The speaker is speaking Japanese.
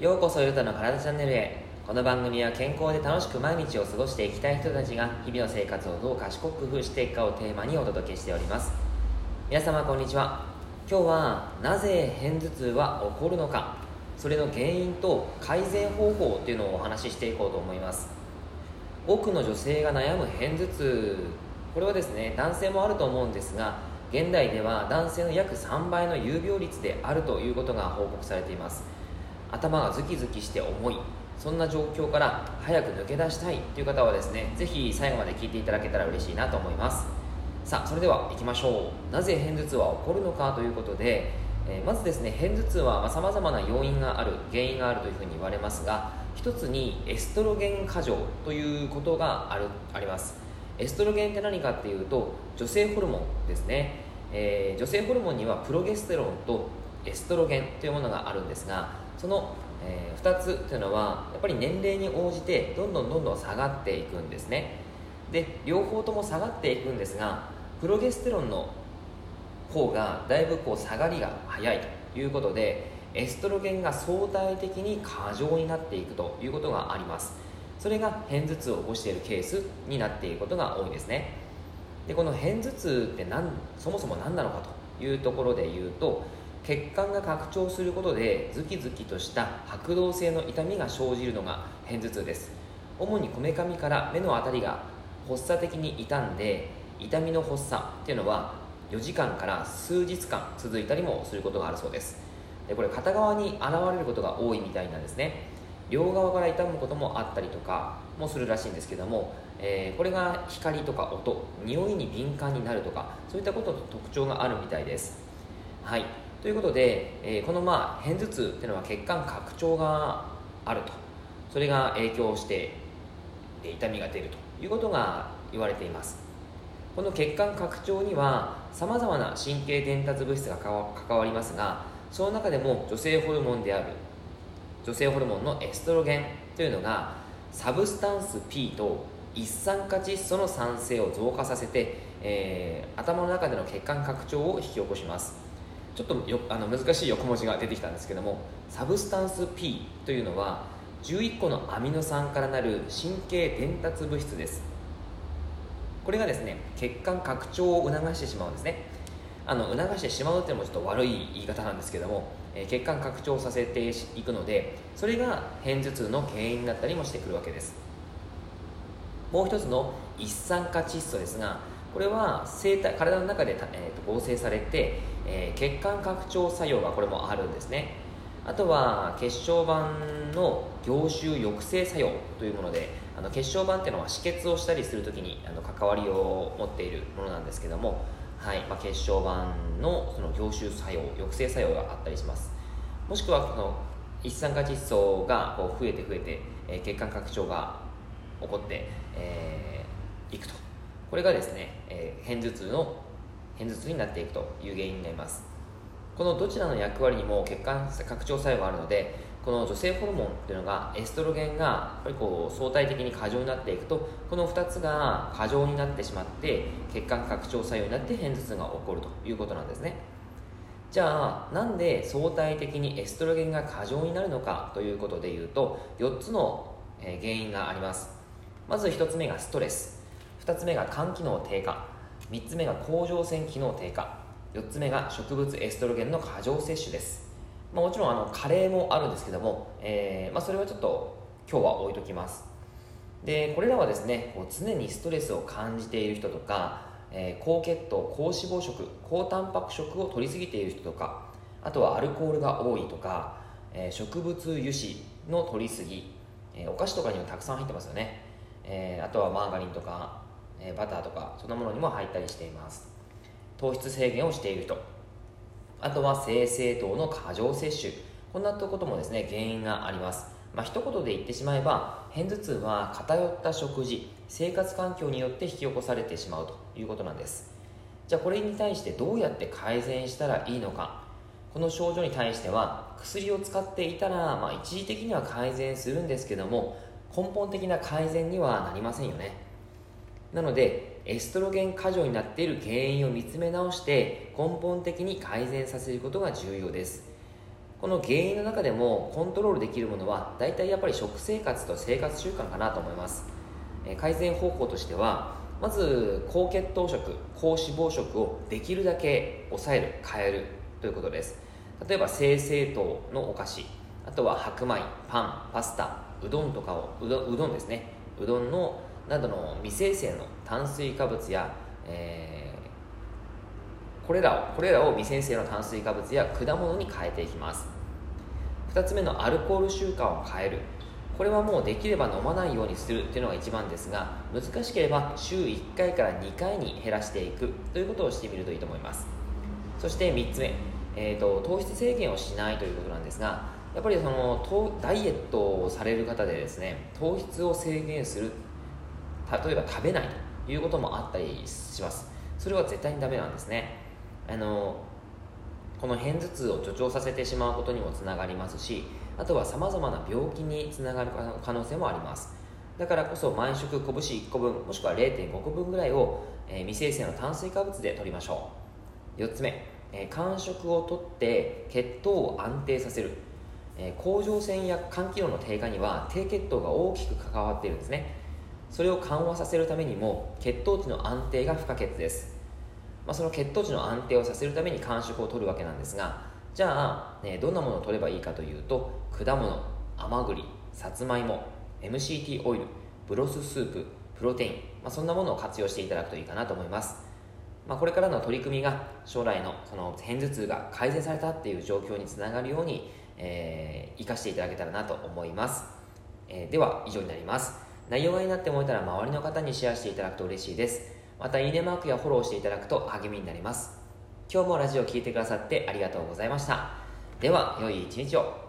ようこそゆうたの体チャンネルへ。この番組は健康で楽しく毎日を過ごしていきたい人たちが日々の生活をどう賢く工夫していくかをテーマにお届けしております。皆様こんにちは。今日はなぜ片頭痛は起こるのかそれの原因と改善方法っていうのをお話ししていこうと思います。多くの女性が悩む片頭痛。これはですね男性もあると思うんですが現代では男性の約3倍の有病率であるということが報告されています。頭がズキズキして重いそんな状況から早く抜け出したいという方はですねぜひ最後まで聞いていただけたら嬉しいなと思います。さあそれでは行きましょう。なぜ片頭痛は起こるのかということで、えー、まずですね片頭痛はさまざ、まな要因がある原因があるというふうに言われますが一つにエストロゲン過剰ということがあるあります。エストロゲンって何かっていうと女性ホルモンですね、えー、女性ホルモンにはプロゲステロンとエストロゲンというものがあるんですがその、えー、2つというのはやっぱり年齢に応じてどんどんどんどん下がっていくんですね。で両方とも下がっていくんですがプロゲステロンの方がだいぶこう下がりが早いということでエストロゲンが相対的に過剰になっていくということがあります。それが片頭痛を起こしているケースになっていることが多いですね。でこの片頭痛って何そもそも何なのかというところで言うと血管が拡張することでズキズキとした拍動性の痛みが生じるのが片頭痛です。主にこめかみから目の辺りが発作的に傷んで痛みの発作っていうのは4時間から数日間続いたりもすることがあるそうです。でこれ片側に現れることが多いみたいなんですね。両側から痛むこともあったりとかもするらしいんですけども、えー、これが光とか音匂いに敏感になるとかそういったことと特徴があるみたいです。はい。ということで、えー、このまあ片頭痛っていうのは血管拡張があると。それが影響して痛みが出るということが言われています。この血管拡張にはさまざまな神経伝達物質が関わりますがその中でも女性ホルモンである女性ホルモンのエストロゲンというのがサブスタンス P と一酸化窒素の酸性を増加させて、えー、頭の中での血管拡張を引き起こします。ちょっとよあの難しい横文字が出てきたんですけどもサブスタンス P というのは11個のアミノ酸からなる神経伝達物質です。これがですね血管拡張を促してしまうんですね。あの促してしまうっていうのもちょっと悪い言い方なんですけども、血管拡張させていくのでそれが片頭痛の原因になったりもしてくるわけです。もう一つの一酸化窒素ですがこれは生体体の中で、えーと、合成されて、えー、血管拡張作用がこれもあるんですね。あとは血小板の凝集抑制作用というものであの血小板っていうのは止血をしたりするときにあの関わりを持っているものなんですけども、はいまあ、血小板のその凝集作用抑制作用があったりします。もしくはこの一酸化窒素がこう増えて増えて、えー、血管拡張が起こって、えー、いくと。これがですね、えー、片頭痛の片頭痛になっていくという原因になります。このどちらの役割にも血管拡張作用があるのでこの女性ホルモンっていうのがエストロゲンがやっぱりこう相対的に過剰になっていくとこの2つが過剰になってしまって血管拡張作用になって片頭痛が起こるということなんですね。じゃあなんで相対的にエストロゲンが過剰になるのかということでいうと4つの原因があります。まず1つ目がストレス。2つ目が肝機能低下。3つ目が甲状腺機能低下。4つ目が植物エストロゲンの過剰摂取です。まあ、もちろんあのカレーもあるんですけども、えーまあ、それはちょっと今日は置いときます。でこれらはですねこう常にストレスを感じている人とか、えー、高血糖高脂肪食高タンパク食を取りすぎている人とかあとはアルコールが多いとか、えー、植物油脂の取りすぎ、えー、お菓子とかにもたくさん入ってますよね、えー、あとはマーガリンとか、えー、バターとかそんなものにも入ったりしています。糖質制限をしている人。あとは精製糖の過剰摂取。こんなこともですね原因があります。まあ、一言で言ってしまえば片頭痛は偏った食事生活環境によって引き起こされてしまうということなんです。じゃあこれに対してどうやって改善したらいいのか。この症状に対しては薬を使っていたら、まあ、一時的には改善するんですけども根本的な改善にはなりませんよね。なのでエストロゲン過剰になっている原因を見つめ直して根本的に改善させることが重要です。この原因の中でもコントロールできるものは大体やっぱり食生活と生活習慣かなと思います。改善方法としてはまず高血糖食高脂肪食をできるだけ抑える変えるということです。例えば精製糖のお菓子あとは白米パンパスタうどんとかをうどうどんですね。うどんのなどの未生成の炭水化物や、えー、これらをこれらを未生成の炭水化物や果物に変えていきます。2つ目のアルコール習慣を変える。これはもうできれば飲まないようにするというのが一番ですが難しければ週1回から2回に減らしていくということをしてみるといいと思います。そして3つ目、えーと、糖質制限をしないということなんですがやっぱりそのダイエットをされる方でですね糖質を制限する例えば食べないということもあったりします。それは絶対にダメなんですね。あのこの片頭痛を助長させてしまうことにもつながりますしあとはさまざまな病気につながる可能性もあります。だからこそ毎食拳1個分もしくは0.5個分ぐらいを、えー、未生成の炭水化物で摂りましょう。4つ目、えー、間食をとって血糖を安定させる、えー、甲状腺や肝機能の低下には低血糖が大きく関わっているんですね。それを緩和させるためにも血糖値の安定が不可欠です、まあ、その血糖値の安定をさせるために間食を取るわけなんですがじゃあ、ね、どんなものを取ればいいかというと果物甘栗さつまいも MCT オイルブロススーププロテイン、まあ、そんなものを活用していただくといいかなと思います、まあ、これからの取り組みが将来のその片頭痛が改善されたっていう状況につながるように、えー、生かしていただけたらなと思います、えー、では以上になります。内容がいいなって思えたら周りの方にシェアしていただくと嬉しいです。またいいねマークやフォローしていただくと励みになります。今日もラジオ聴いてくださってありがとうございました。では良い一日を。